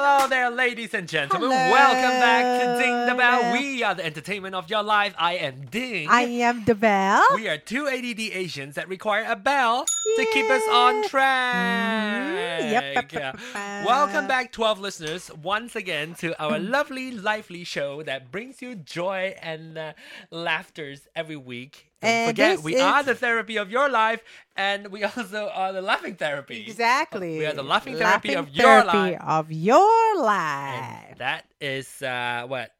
Hello there, ladies and gentlemen. Hello. Welcome back to Ding the Bell. Hello. We are the entertainment of your life. I am Ding. I am the bell. we are two ADD Asians that require a bell to keep us on track. Mm, yep, yep, Yeah. yep, yep. Welcome back, 12 listeners, once again to our lovely, lively show that brings you joy and uh, laughters every week. Don't And forget, we is- are the therapy of your life, and we also are the laughing therapy. Exactly. We are the laughing therapy of your therapy life. of your And life. that is uh, what?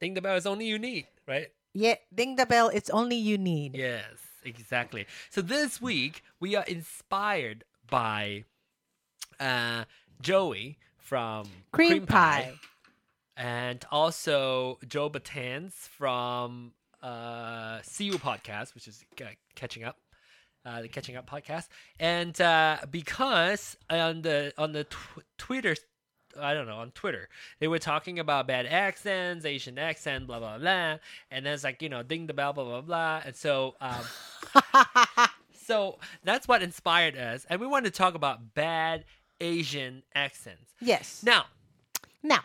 Ding the bell is only you need, right? Yeah, ding the bell. It's only you need. Yes, exactly. So this week we are inspired by uh, Joey from Cream pie. and also Joe Batans from uh, CU podcast, which is uh, catching up. Uh, the catching up podcast, and uh, because on the on the tw- Twitter, I don't know on Twitter, they were talking about bad accents, Asian accent, blah blah blah, and then it's like you know ding the bell, blah blah blah, and so um, so that's what inspired us, and we wanted to talk about bad Asian accents. yes. Now, Now.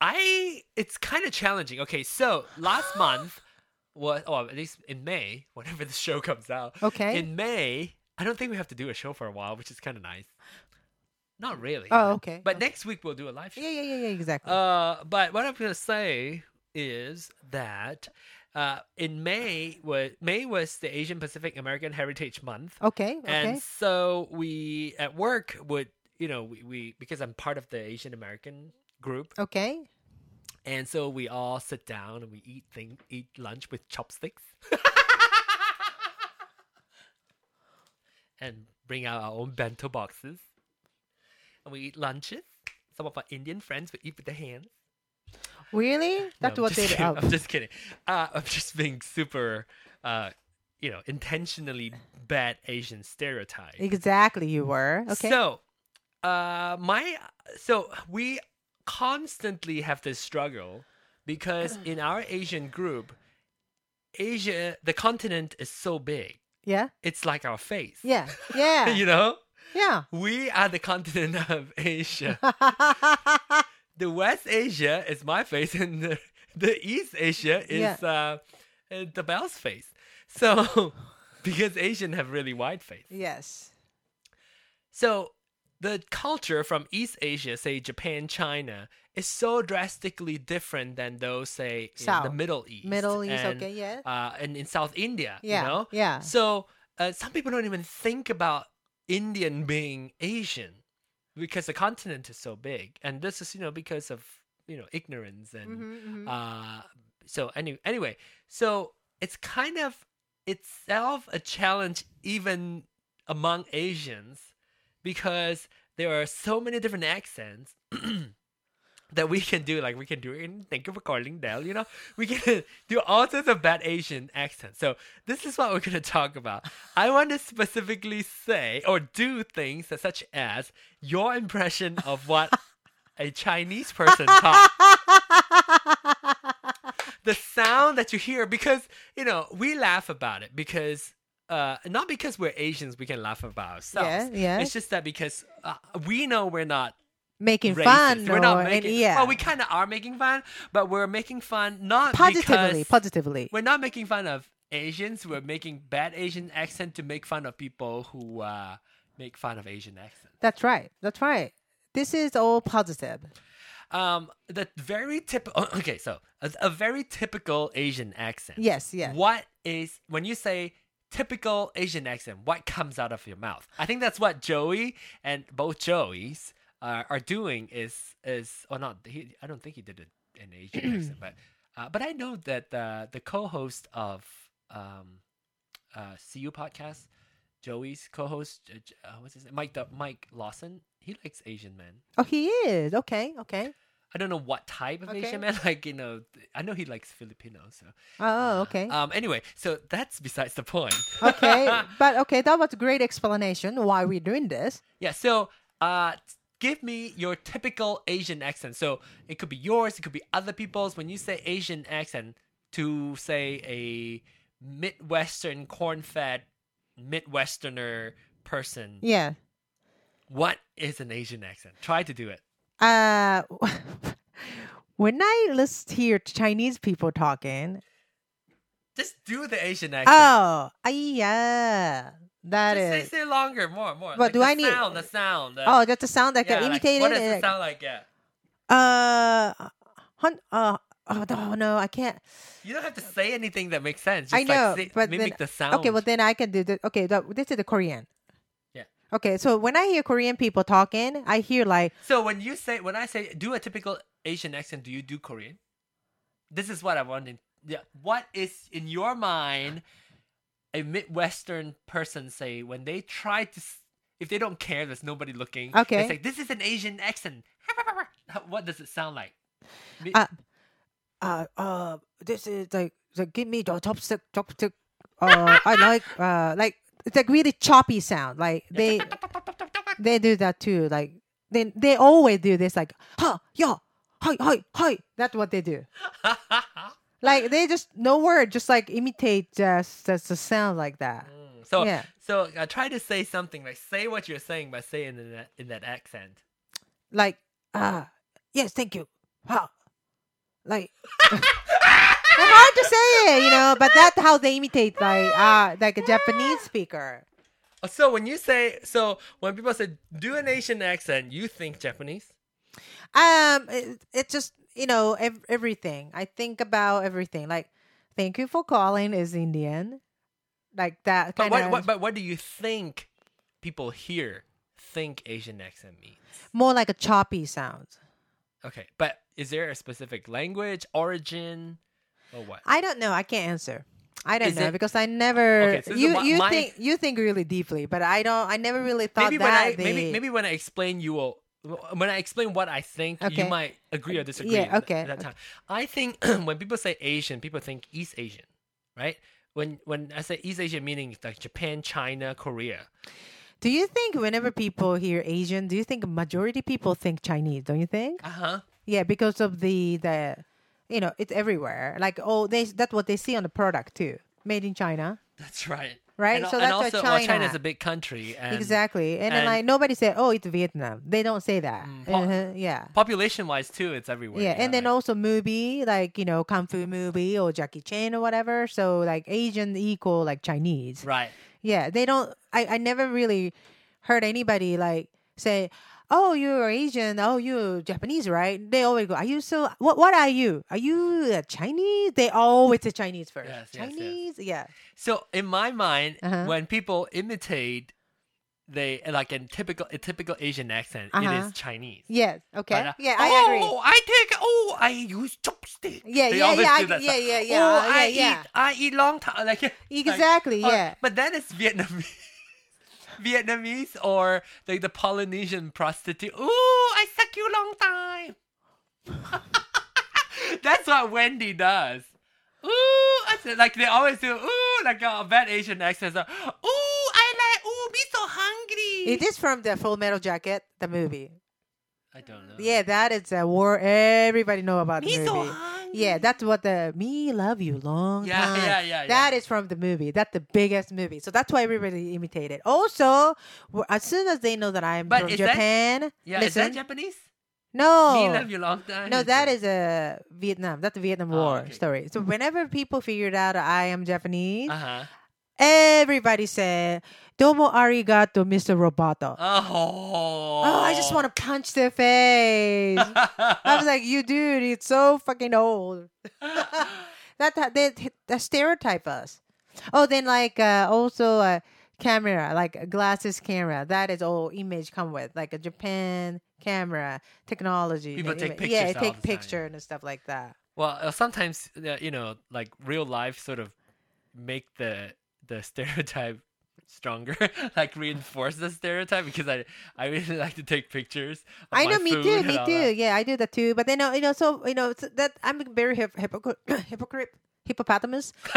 I it's kind of challenging. Okay, so last month was or at least in May, whenever the show comes out. Okay. In May, I don't think we have to do a show for a while, which is kind of nice. Not really. Oh, okay, But okay. next week we'll do a live show. Yeah, yeah, yeah, yeah. Exactly. Uh, but what I'm gonna say is that uh, in May was May was the Asian Pacific American Heritage Month. okay. Okay. And so we at work would, you know, we, we because I'm part of the Asian American group, okay. and so we all sit down and we eat thing eat lunch with chopsticks. and bring out our own bento boxes. And we eat lunches. Some of our Indian friends would eat with their hands. Really? That's I'm what they do. I'm just kidding. Uh, I'm just being super, uh, you know, intentionally bad Asian stereotype. Exactly. You were. Okay. So, uh, my so we constantly have this struggle because in our Asian group, Asia, the continent is so big. yeah. It's like our face. Yeah. Yeah. you know, yeah. we are the continent of Asia. the West Asia is my face, and the, the East Asia is Yeah. uh, uh, the Bell's face. So, because Asian have really wide face. yes. So the culture from East Asia, say Japan, China, is so drastically different than those, say, in the Middle East. Middle East, and, okay, yes. Uh, and in South India, Yeah, you know? yeah. So uh, some people don't even think about Indian being Asian because the continent is so big. And this is, you know, because of, you know, ignorance and Mhm, mhm. uh, so any, anyway, so it's kind of itself a challenge even among Asians because there are so many different accents that we can do. Like we can do it in Thank You for Calling Dell, you know? We can do all sorts of bad Asian accents. So this is what we're gonna talk about. I want to specifically say or do things that, such as your impression of what a Chinese person talks the sound that you hear because you know we laugh about it because uh not because we're asians we can laugh about ourselves Yeah, yeah. it's just that because uh, we know we're not Making racist. fun. we're not any- making yeah. well we kind of are making fun but we're making fun not positively. Positively. we're not making fun of asians we're making bad asian accent to make fun of people who uh make fun of asian accent That's right. That's right. This is all positive. um the very typical okay so a, a very typical asian accent Yes, yes. What is when you say typical Asian accent? What comes out of your mouth? I think that's what Joey and both Joeys are, are doing. Is is or not? He, I don't think he did it in Asian accent, but uh, but I know that uh, the co-host of um, uh, CU podcast, Joey's co-host, uh, uh, what's his name? Mike Du- Mike Lawson. He likes Asian men. Oh, he is. Okay, okay. I don't know what type of Okay. Asian man. Like you know, I know he likes Filipino. So Oh, okay. um. Anyway, so that's besides the point. okay, but okay, that was a great explanation why we're doing this. Yeah, so uh, give me your typical Asian accent. So it could be yours, it could be other people's. When you say Asian accent, to say a Midwestern corn-fed Midwesterner person, Yeah. what is an Asian accent? Try to do it. Uh, when I listen hear Chinese people talking, Just do the Asian accent. oh, ah, yeah, that Just is. say, say longer, more, more. But like do the I need- sound? The sound. the- Oh, that's a sound that yeah, can like, imitate What it. does it sound like? Yeah. Uh, hun, uh, oh no, no, I can't. You don't have to say anything that makes sense. Just I know, like say, but mimic then- the sound. Okay, well then I can do the. Okay, the, this is the Korean. Yeah. Okay, so when I hear Korean people talking, I hear like, So when you say when I say do a typical Asian accent, do you do Korean? This is what I wanted. Yeah. What is in your mind a Midwestern person say when they try to if they don't care, there's nobody looking. Okay. They say this is an Asian accent. What does it sound like? Mi- uh, uh, uh, this is like, like give me the chopstick, chopstick. Uh, I like, uh, like it's like really choppy sound. Like they, they do that too. Like they, they always do this. Like, ha, yeah, hi, hi, hi. That's what they do. Like they just no word, just like imitate just just a sound like that. Mm, so Yeah. so uh, try to say something like say what you're saying by saying in that in that accent. Like, ah, yes, thank you. Ha. Like, it's hard to say it, you know. But that's how they imitate like uh like a Japanese speaker. Uh, So when you say so when people say do an Asian accent, you think Japanese? Um, it, it just you know ev- everything. I think about everything. Like, thank you for calling is Indian, like that But what, what but what do you think people here think Asian accent means? more like a choppy sound. Okay, but is there a specific language, origin, or what? I don't know. I can't answer. I don't Is know it- because I never. Okay, so you you my- think you think really deeply, but I don't. I never really thought Maybe when that. I they, maybe maybe when I explain you will when I explain what I think, Okay. you might agree or disagree. Yeah, okay, At that time, I think when people say Asian, people think East Asian, right? When when I say East Asian, meaning like Japan, China, Korea. Do you think whenever people hear Asian, do you think majority people think Chinese? Don't you think? Uh huh. Yeah, because of the the, you know, it's everywhere. Like oh, they that's what they see on the product too, made in China. That's right. Right, And, so and that's why also, well, China- China's a big country. And exactly, and, then and- like nobody said, oh, it's Vietnam. They don't say that. Mm, po- Uh-huh, yeah. Population wise, too, it's everywhere. Yeah, you and then like- also movie like you know kung fu movie or Jackie Chan or whatever. So like Asian equal like Chinese. right. Yeah, they don't. I I never really heard anybody like say, "Oh, you're Asian. Oh, you're Japanese, right?" They always go, "Are you so? What What are you? Are you Chinese?" They always say Chinese first. Yes, yes, yes. Chinese, yeah. So in my mind, Uh-huh. when people imitate, they like in typical a typical Asian accent, it Uh-huh. is Chinese. Yes. Okay. But, uh, yeah, I oh, agree. I take. Oh, I use chopstick. Yeah, They yeah, yeah, I- yeah, yeah, yeah, Oh, yeah, I yeah. eat. I eat long time. Like like- Exactly, oh, yeah. But then it's Vietnamese. Vietnamese or like the Polynesian prostitute. Ooh, I suck you long time. That's what Wendy does. Ooh, I said, like they always do. Ooh, like a bad Asian accent. So, ooh, I like. Ooh, me so hungry. It is from the Full Metal Jacket, the movie. I don't know. Yeah, that is a war. Everybody know about me the so movie. hungry. Yeah, that's what the me love you long Yeah, time. yeah, yeah, That yeah. is from the movie. That's the biggest movie. So that's why everybody imitated. Also, as soon as they know that I'm But from is that- Japan, Yeah, listen, is that Japanese? no, Me love you long time. no, that is a Vietnam. That's the Vietnam Oh, War okay. story. So whenever people figured out I am Japanese, Uh huh. Everybody said "Domo arigato, Mr. Roboto." Oh. oh, I just want to punch their face. I was like, "You dude, it's so fucking old." that that- they, they stereotype us. Oh, then like uh, also a camera, like a glasses camera. That is all image come with, like a Japan camera technology. People take pictures yeah, take the time, picture and stuff like that. Well, uh, sometimes uh, you know, like real life, sort of make the the stereotype stronger, like reinforce the stereotype because I I really like to take pictures. I know, me too, me too. that. Yeah, I do that too. But then, you know, so you know, so that I'm very hip, hypocrite, hypocrite, hippopotamus.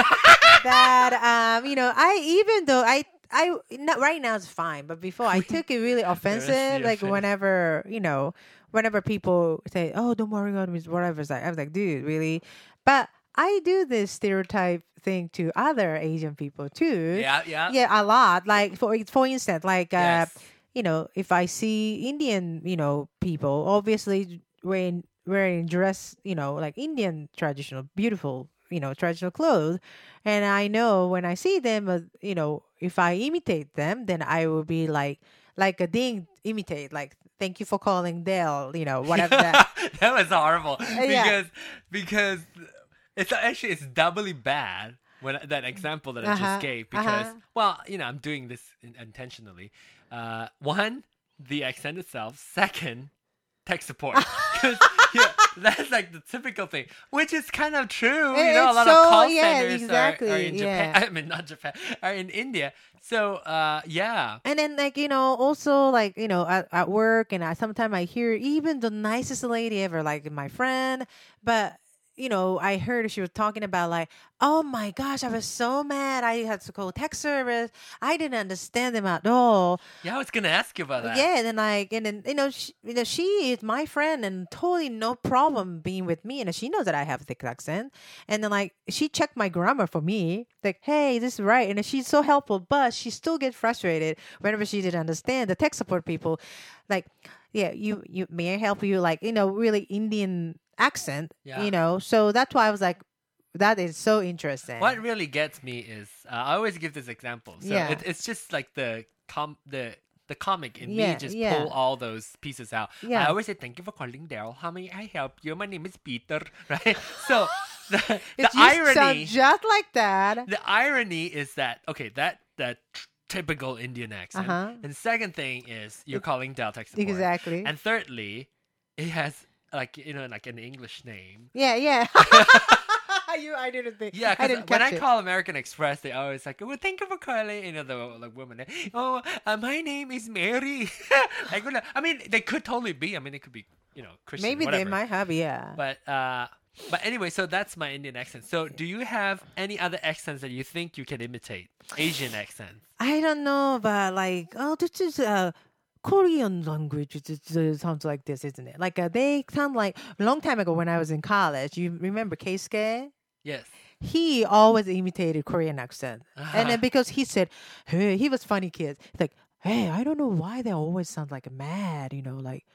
that um, you know, I even though I I not, right now it's fine, but before I took it really offensive. Like offensive. whenever you know, whenever people say, "Oh, don't worry about me," whatever. It's like I was like, dude, really? But I do this stereotype thing to other Asian people too. Yeah, yeah. Yeah, a lot. Like for for instance, like uh, you know, if I see Indian, you know, people, obviously wearing wearing dress, you know, like Indian traditional, beautiful, you know, traditional clothes, and I know when I see them, uh, you know, if I imitate them, then I will be like, like a ding imitate, like thank you for calling Dell, you know, whatever that. that was horrible yeah. because because it's actually it's doubly bad when that example that I Uh-huh, just gave because uh-huh. well you know I'm doing this in, intentionally. Uh, one, the accent itself. Second, tech support. yeah, that's like the typical thing, which is kind of true. You know, a lot so- of call yeah, centers are- are, in Japan. yeah. I mean, not Japan, are in India. So uh, yeah, And then like you know also like you know at, at work and I sometimes I hear even the nicest lady ever like my friend but you know I heard she was talking about like oh my gosh I was so mad I had to call tech service I didn't understand them at all yeah. I was gonna ask you about that. yeah and then like and then you know she, you know she is my friend and totally no problem being with me and she knows that I have a thick accent and then like she checked my grammar for me like hey this is right and she's so helpful but she still gets frustrated whenever she didn't understand the tech support people like yeah you you may I help you like you know really Indian accent Yeah. you know so that's why I was like that is so interesting What really gets me is uh, I always give this example. So Yeah. it, it's just like the com the the comic in Yeah, me just yeah. pull all those pieces out. Yeah. I always say thank you for calling Daryl. How may I help you? My name is Peter. Right. So the, the used to sound irony just like that the irony is that okay that that typical Indian accent. Uh-huh. And second thing is you're calling Dell tech support. exactly And thirdly, it has like you know like an English name. Yeah, yeah. you, I didn't think. Yeah, I because didn't when I it. call American Express, they always like, "Well, thank you for calling." You know, the like woman. Oh, uh, my name is Mary. like, I mean, they could totally be. I mean, it could be, you know, Christian. Maybe whatever. they might have, yeah. But uh, but anyway, so that's my Indian accent. So, do you have any other accents that you think you can imitate? Asian accents. I don't know, but like, oh, this is uh, Korean language. It, it sounds like this, isn't it? Like uh, they sound like a long time ago when I was in college. You remember Keisuke? Yes. He always imitated Korean accent, and Uh-huh. then because he said, "Hey," he was funny kid. He's like, "Hey, I don't know why they always sound like mad," you know, like.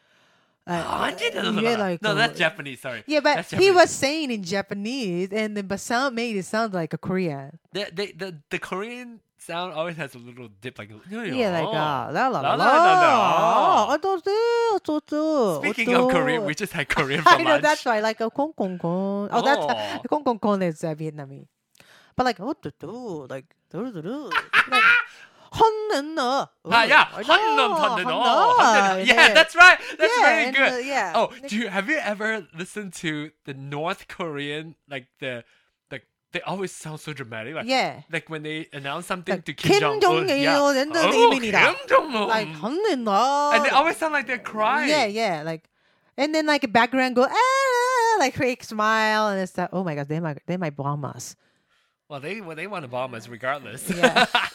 Uh, yeah, like no, that's uh, Japanese. Sorry. Yeah, but he was saying in Japanese, and the but sound made it sound like a Korean. The the the, the Korean sound always has a little dip, like yeah, like that. uh, la la la la la. Speaking of Korean, we just had Korean for I lunch. know that's why, like a kong kong kong. Oh, that's kong kong kong is uh, Vietnamese, but like oh do do like do do do. Hanna. Ah, yeah, Hanna Hanna. Yeah, that's right. That's yeah, very good. Uh, yeah. Oh, do you, have you ever listened to the North Korean like the like they always sound so dramatic. Like, yeah. Like when they announce something like, to Kim, Jong Un, yeah. oh, Kim Jong Un. Like Hanna. And they always sound like they're crying. Yeah, yeah. Like, and then like a background go ah, like fake smile and it's like oh my god, they might they might bomb us. Well, they well, they want to bomb us regardless. Yeah.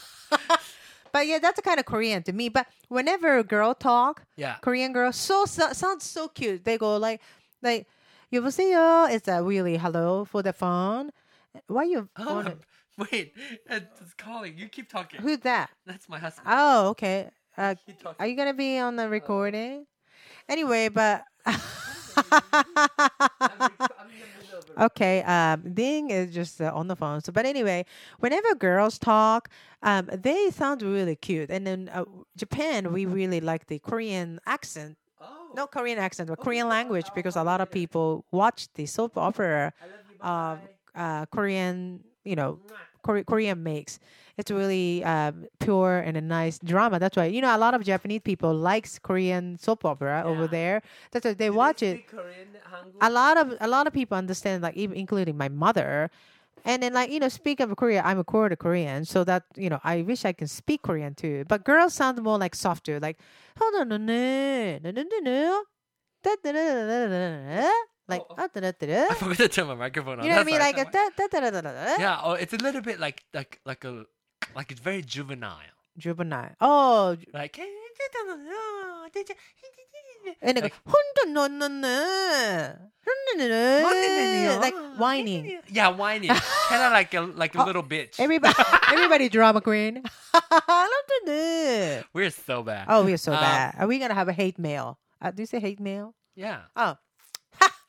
But yeah, that's a kind of Korean to me. But whenever a girl talk, yeah. Korean girl, so, so sounds so cute. They go like like 여보세요. It's a really hello for the phone. Why you? Oh, wanna- wait, it's calling. You keep talking. who's that? That's my husband. Oh, okay. Uh, Keep talking. Are you gonna be on the recording? Anyway, but okay. Um, Ding is just uh, on the phone. So, but anyway, whenever girls talk, um, they sound really cute. And then uh, Japan, we really like the Korean accent. Oh. No Korean accent, but Korean language because a lot of people watch the soap opera. Uh, Korean, you know, Kore- Korean makes. It's really um, pure and a nice drama. That's why you know a lot of Japanese people likes Korean soap opera over there. That's why they watch it. A lot of a lot of people understand, like even including my mother. And then, like you know, speak of Korea, I'm a quarter Korean, so that you know, I wish I can speak Korean too. But girls sound more like softer, like hold on, no, no, no, no, no, no, like oh, oh. I forgot to turn my microphone on. You know That's what I mean? Like a da, da, da, da, da, yeah, oh, it's a little bit like like like a like it's very juvenile. Juvenile. Oh, like. And like, like whining. Yeah, whining. kind of like a like a little bitch. Everybody, everybody, drama queen. we're so bad. Oh, we're so um, bad. Are we gonna have a hate mail? Uh, do you say hate mail? Yeah. Oh,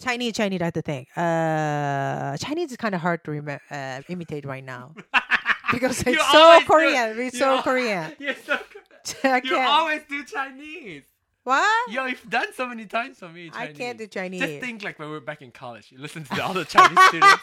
Chinese, Chinese. That's the thing. Uh, Chinese is kind of hard to remember, uh, imitate right now because it's so always do- Korean. It's so Korean. You're so I You always do Chinese. What? Yo, you've done so many times for me. I Chinese. can't do Chinese. Just think like when we were back in college. You listen to all the Chinese students.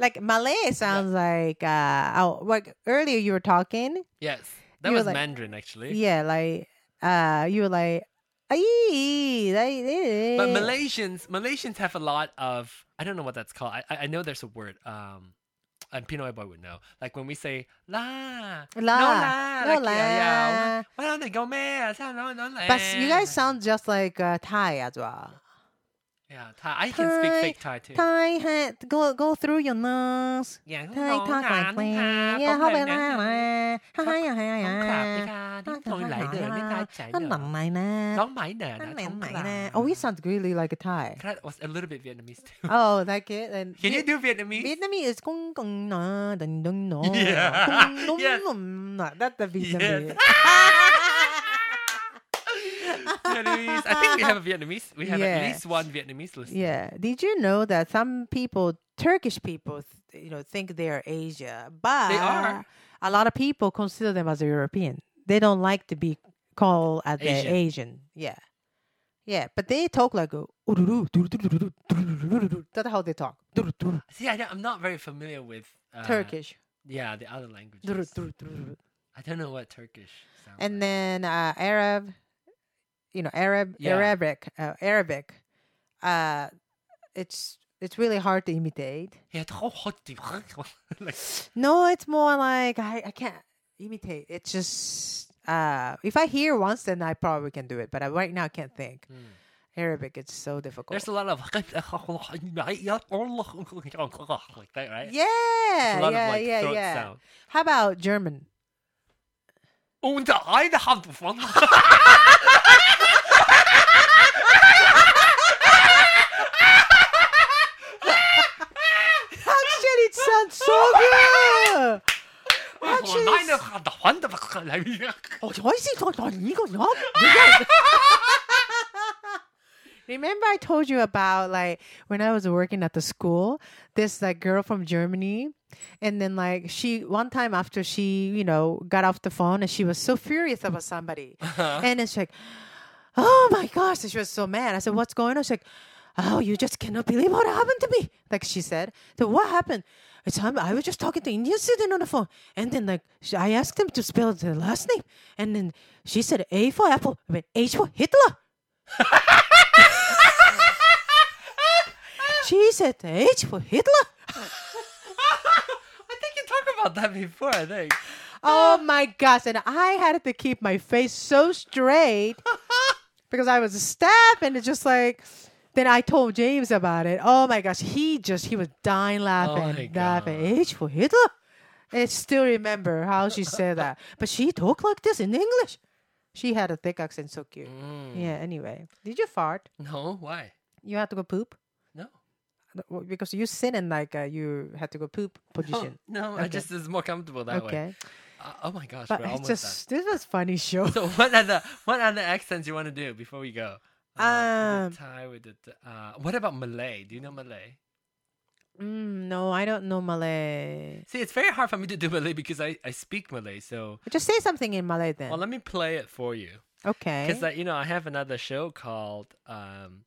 like Malay sounds like uh oh like earlier you were talking Yes. That was like- Mandarin actually. yeah like uh you were like "Ay, like, But Malaysians, Malaysians have a lot of I don't know what that's called. I I know there's a word. Um, and Pinoy boy would know. Like when we say la, La, no la, no like, yeah, yeah. Why don't they go man? No, no, la. but you guys sound just like uh, Thai as well yeah, Thai. I can speak Thai, fake Thai too. Thai head, go go through your nose. Yeah, Thai talk like me. Yeah, how about that? Hi, hi, hi, hi. Thôi lại đời mới Thai chảy nữa. Nóng mày nè. Nóng mày nè. Nóng mày nè. Oh, we sounds really like a Thai. That oh, was a little bit Vietnamese too. Oh, like it. And can you do Vietnamese? Vietnamese is kung kung na dun dun no. Yeah. Kung dun dun na. That's the Vietnamese. Vietnamese. I think we have a Vietnamese. We have Yeah. at least one Vietnamese listener. Yeah. Did you know that some people, Turkish people, you know, think they are Asia, but they are. a lot of people consider them as a European. They don't like to be called as Asian. Asian. Yeah. Yeah, but they talk like a "Ururu, dururu, dururu." that's how they talk. See, I, I'm not very familiar with uh, Turkish. Yeah, the other languages. I don't know what Turkish sounds. and then uh, Arab, you know, Arab, Yeah. Arabic, uh, Arabic. Uh, it's it's really hard to imitate. like. like No, it's more like I, I can't imitate. It's just uh, if I hear once, then I probably can do it. But I, right now, I can't think. Mm. Arabic, it's so difficult. there's a lot of like that, right? yeah, It's a lot yeah, of like yeah, yeah. sound. How about German? Und eine Hand von. Actually, it sounds so good bitches. Remember I told you about like when I was working at the school, this like girl from Germany and then like she one time after she, you know, got off the phone and she was so furious about somebody. And it's like oh my gosh and she was so mad. I said what's going on? She's like oh you just cannot believe what happened to me. Like she said. So what happened? It's time I was just talking to Indian student on the phone, and then like I asked him to spell the last name, and then she said A for apple, I mean, H for Hitler. she said H for Hitler. I think you talked about that before. I think. Oh my gosh! And I had to keep my face so straight because I was a staff, and it's just like. Then I told James about it. Oh my gosh, he just he was dying laughing, my laughing. H for Hitler. I still remember how she said that, but she talked like this in English. She had a thick accent, so cute. Mm. Yeah. Anyway, did you fart? No, why? You had to go poop No. Because you sit in like uh, you had to go poop Oh, position. no, I Okay. just is more comfortable that way. okay, Uh, oh my gosh, but we're it's almost just this was funny show. So what other what other accents you want to do before we go? Uh, Um, did Thai, we did. Uh, what about Malay? Do you know Malay? Mm, no, I don't know Malay. See, it's very hard for me to do Malay because I, I speak Malay. So, Just say something in Malay then. well, let me play it for you. okay. Because, you know, I have another show called um,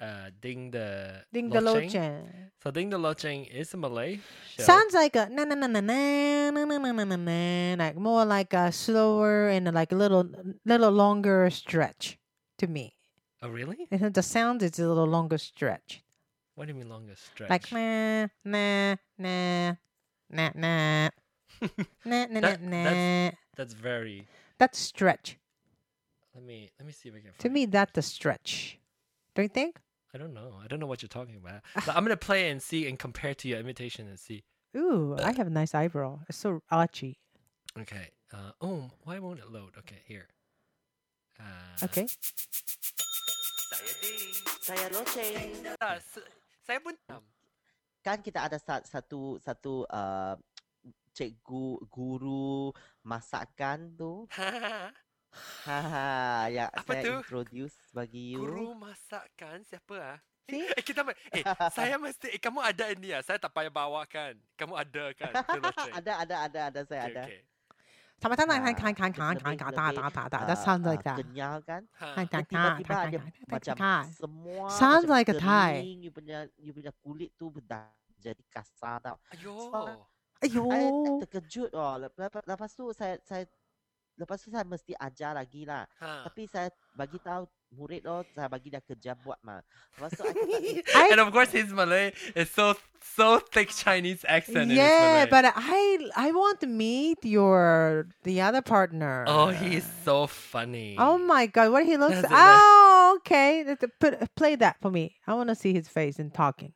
uh, Ding the Ding the Loceng. So Ding the Loceng is a Malay show. Sounds like a na na na na na na na na na na na like more like a slower and like a little little longer stretch to me. Oh, really? And the sound is a little longer stretch. What do you mean longer stretch? Like nah, nah, nah, nah, nah, nah, nah, nah. That's, that's very. That's stretch. Let me let me see if I can. to me, that's the stretch. Don't you think? I don't know. I don't know what you're talking about. I'm gonna play and see and compare to your imitation and see. Ooh, I have a nice eyebrow. It's so archy. Okay. Uh, oh, why won't it load? Okay, here. Uh, okay. Saya Ding. Saya loceng. Ah, saya pun. Kan kita ada sa- satu satu uh, cikgu guru masakan tu. Haha, ya Apa saya tu? introduce bagi you. Guru masakan siapa ah? Eh kita eh saya mesti eh kamu ada ini ya. Saya tak payah bawakan. Kamu ada kan? Ada ada ada ada saya Okay, ada. okay. Sama kan kan kan kan kan kan kan kan kan. uh, That sounds like uh, that. Kenyal kan? Kan kan kan kan kan kan. Sounds macam like a Thai. kering, You punya you punya kulit tu dah jadi kasar tau. Ayo. Ayo. Saya terkejut oh. Lepas, lepas tu saya saya lepas tu saya mesti ajar lagi lah. Ha. Tapi saya bagi tahu murid oh, saya bagi dia kerja buat mah. Lepas tu I "Eh, I- and of course his Malay is so so thick Chinese accent in his Yeah, but I I want to meet your the other partner. oh, he's so funny. Oh my god, what he looks That's Oh, okay. Put play that for me. I want to see his face and talking.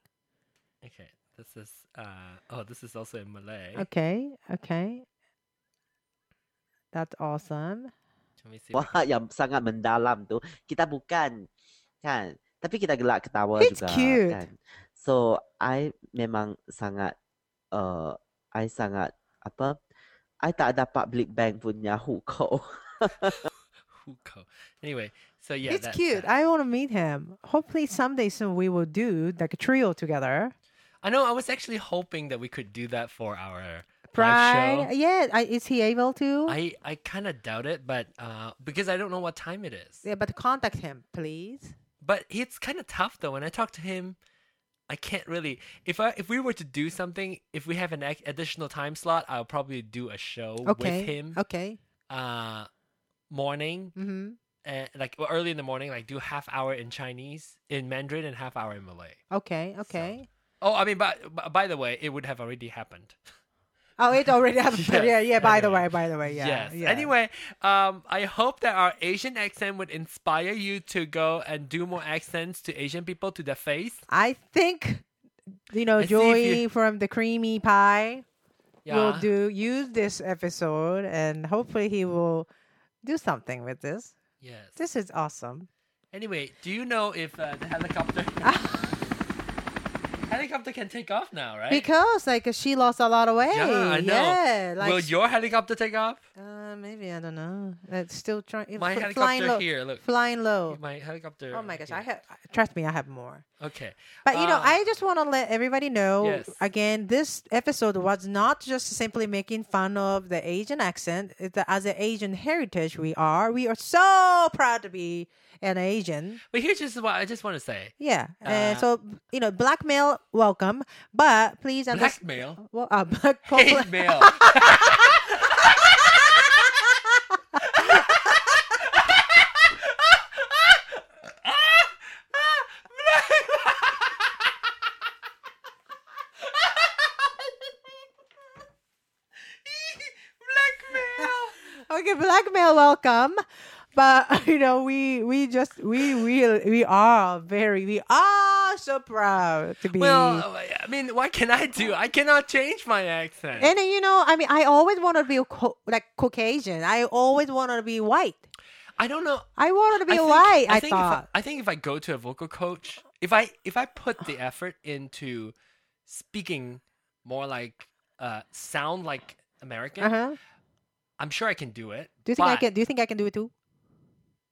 Okay, this is uh oh, this is also in Malay. Okay, okay. That's awesome. I Wah, yang sangat mendalam tu. Kita bukan kan. Tapi kita gelak ketawa It's juga cute. kan. So, I memang sangat uh, I sangat apa? I tak ada public bank punya hukou. Huko. Anyway, so yeah, it's that's cute. that. I want to meet him. Hopefully someday soon we will do like a trio together. I know. I was actually hoping that we could do that for our show. Yeah. I, is he able to? I I kind of doubt it, but uh, because I don't know what time it is. yeah, but contact him, please. But it's kind of tough though. When I talk to him, I can't really. If I if we were to do something, if we have an additional time slot, I'll probably do a show Okay. with him. Okay. Uh, morning, Mm-hmm. uh, like well, early in the morning, like do half hour in Chinese, in Mandarin, and half hour in Malay. Okay. Okay. Oh, I mean, but, but by the way, it would have already happened. Oh, it already happened. Yeah. Yeah. By the way. By the way. Yeah. yes. yeah. Anyway, um, I hope that our Asian accent would inspire you to go and do more accents to Asian people to their face. I think you know Joey you- from the Creamy Pie will do use this episode, and hopefully he will do something with this. Yes. This is awesome. Anyway, do you know if uh, the helicopter helicopter can take off now, right? Because like she lost a lot of weight. Yeah, I know. Yeah, like Will your helicopter take off? uh, maybe I don't know. It's still trying. My fl- helicopter flying low. here. Look, Flying low. my helicopter. Oh my gosh, here. I have. Trust me, I have more. Okay. But you know, Uh, I just want to let everybody know Yes. again, this episode was not just simply making fun of the Asian accent. It's that as an Asian heritage we are, we are so proud to be an Asian. But here's just what I just want to say. Yeah. Uh, Uh, so you know, blackmail, welcome, but please understand. Blackmail. Well, uh, black Hate mail. Blackmail. okay, blackmail, welcome. But you know, we we just we we we are very we are so proud to be. Well, I mean, what can I do? I cannot change my accent. And you know, I mean, I always wanted to be like Caucasian. I always wanted to be white. I don't know. I wanted to be I think, white. I, think thought. If I, I think if I go to a vocal coach, if I if I put the effort into speaking more like uh sound like American, uh-huh. I'm sure I can do it. Do you think I can? Do you think I can do it too?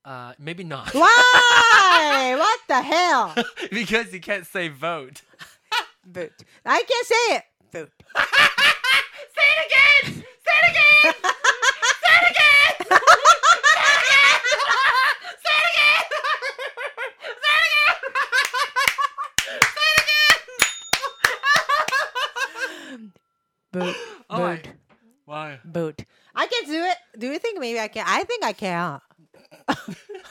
Uh, maybe not. Why? what the hell? because you can't say vote. Boot. I can't say it. Boot. say it again. Say it again. say it again. Say it again. Say it again. Say it again. Say it again. Boot. Boot. Why? Boot. I can do it. Do you think maybe I can? I think I can.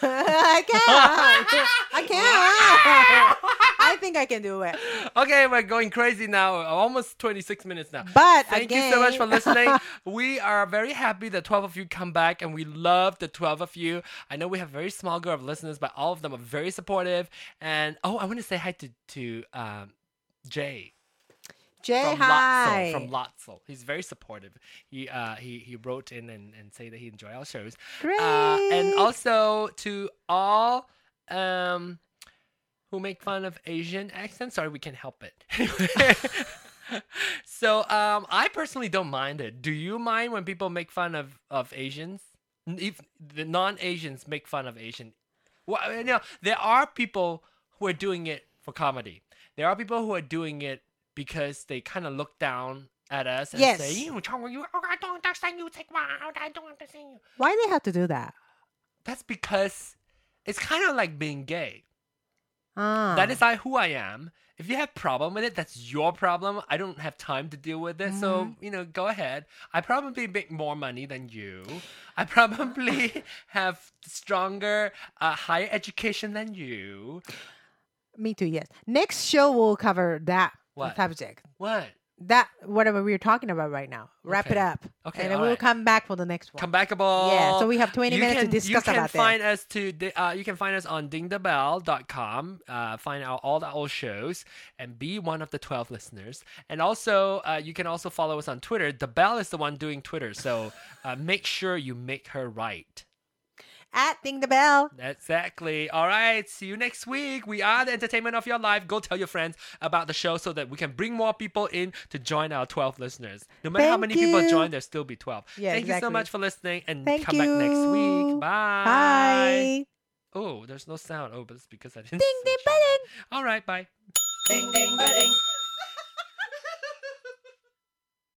I can't. I can't. I think I can do it. Okay, we're going crazy now. Almost 26 minutes now. But Thank again, you so much for listening. we are very happy that 12 of you come back and we love the 12 of you. I know we have a very small group of listeners, but all of them are very supportive. And oh, I want to say hi to, to um, Jay. Jay, from. Lotso, from Lotso. He's very supportive. He uh, he he wrote in and, and say that he enjoy our shows. Great. Uh, and also to all um who make fun of Asian accents. Sorry, we can't help it. so um, I personally don't mind it. Do you mind when people make fun of of Asians? If the non-Asians make fun of Asian, well, you know, there are people who are doing it for comedy. There are people who are doing it because they kind of look down at us and Yes. say, "You, Chong, you, oh, I don't understand you. Take one out. I don't understand you." Why do they have to do that? That's because it's kind of like being gay. Ah. That is I who I am. If you have problem with it, that's your problem. I don't have time to deal with it. So, you know, go ahead. I probably make more money than you. I probably have stronger, uh, higher education than you. Me too. Yes. Next show will cover that What? subject. What? That whatever we're talking about right now. Wrap it up. Okay, And then all we'll right. come back for the next one. Come backable. Yeah, so we have 20 You minutes to discuss You can about that. find us to di- uh, you can find us on dingthebell.com. Uh, find out all the old shows and be one of the 12 listeners. And also, uh, you can also follow us on Twitter. The Bell is the one doing Twitter, so uh, make sure you make her right. At Ding the Bell. Exactly. All right. See you next week. We are the entertainment of your life. Go tell your friends about the show so that we can bring more people in to join our 12 listeners. No matter how Thank many people join, there'll still be 12. Yeah, Thank you so much for listening and Thank come back next week. Bye. Bye. Oh, there's no sound. Oh, but it's because I didn't. Ding ding switch on. All right. Bye. Ding ding ding.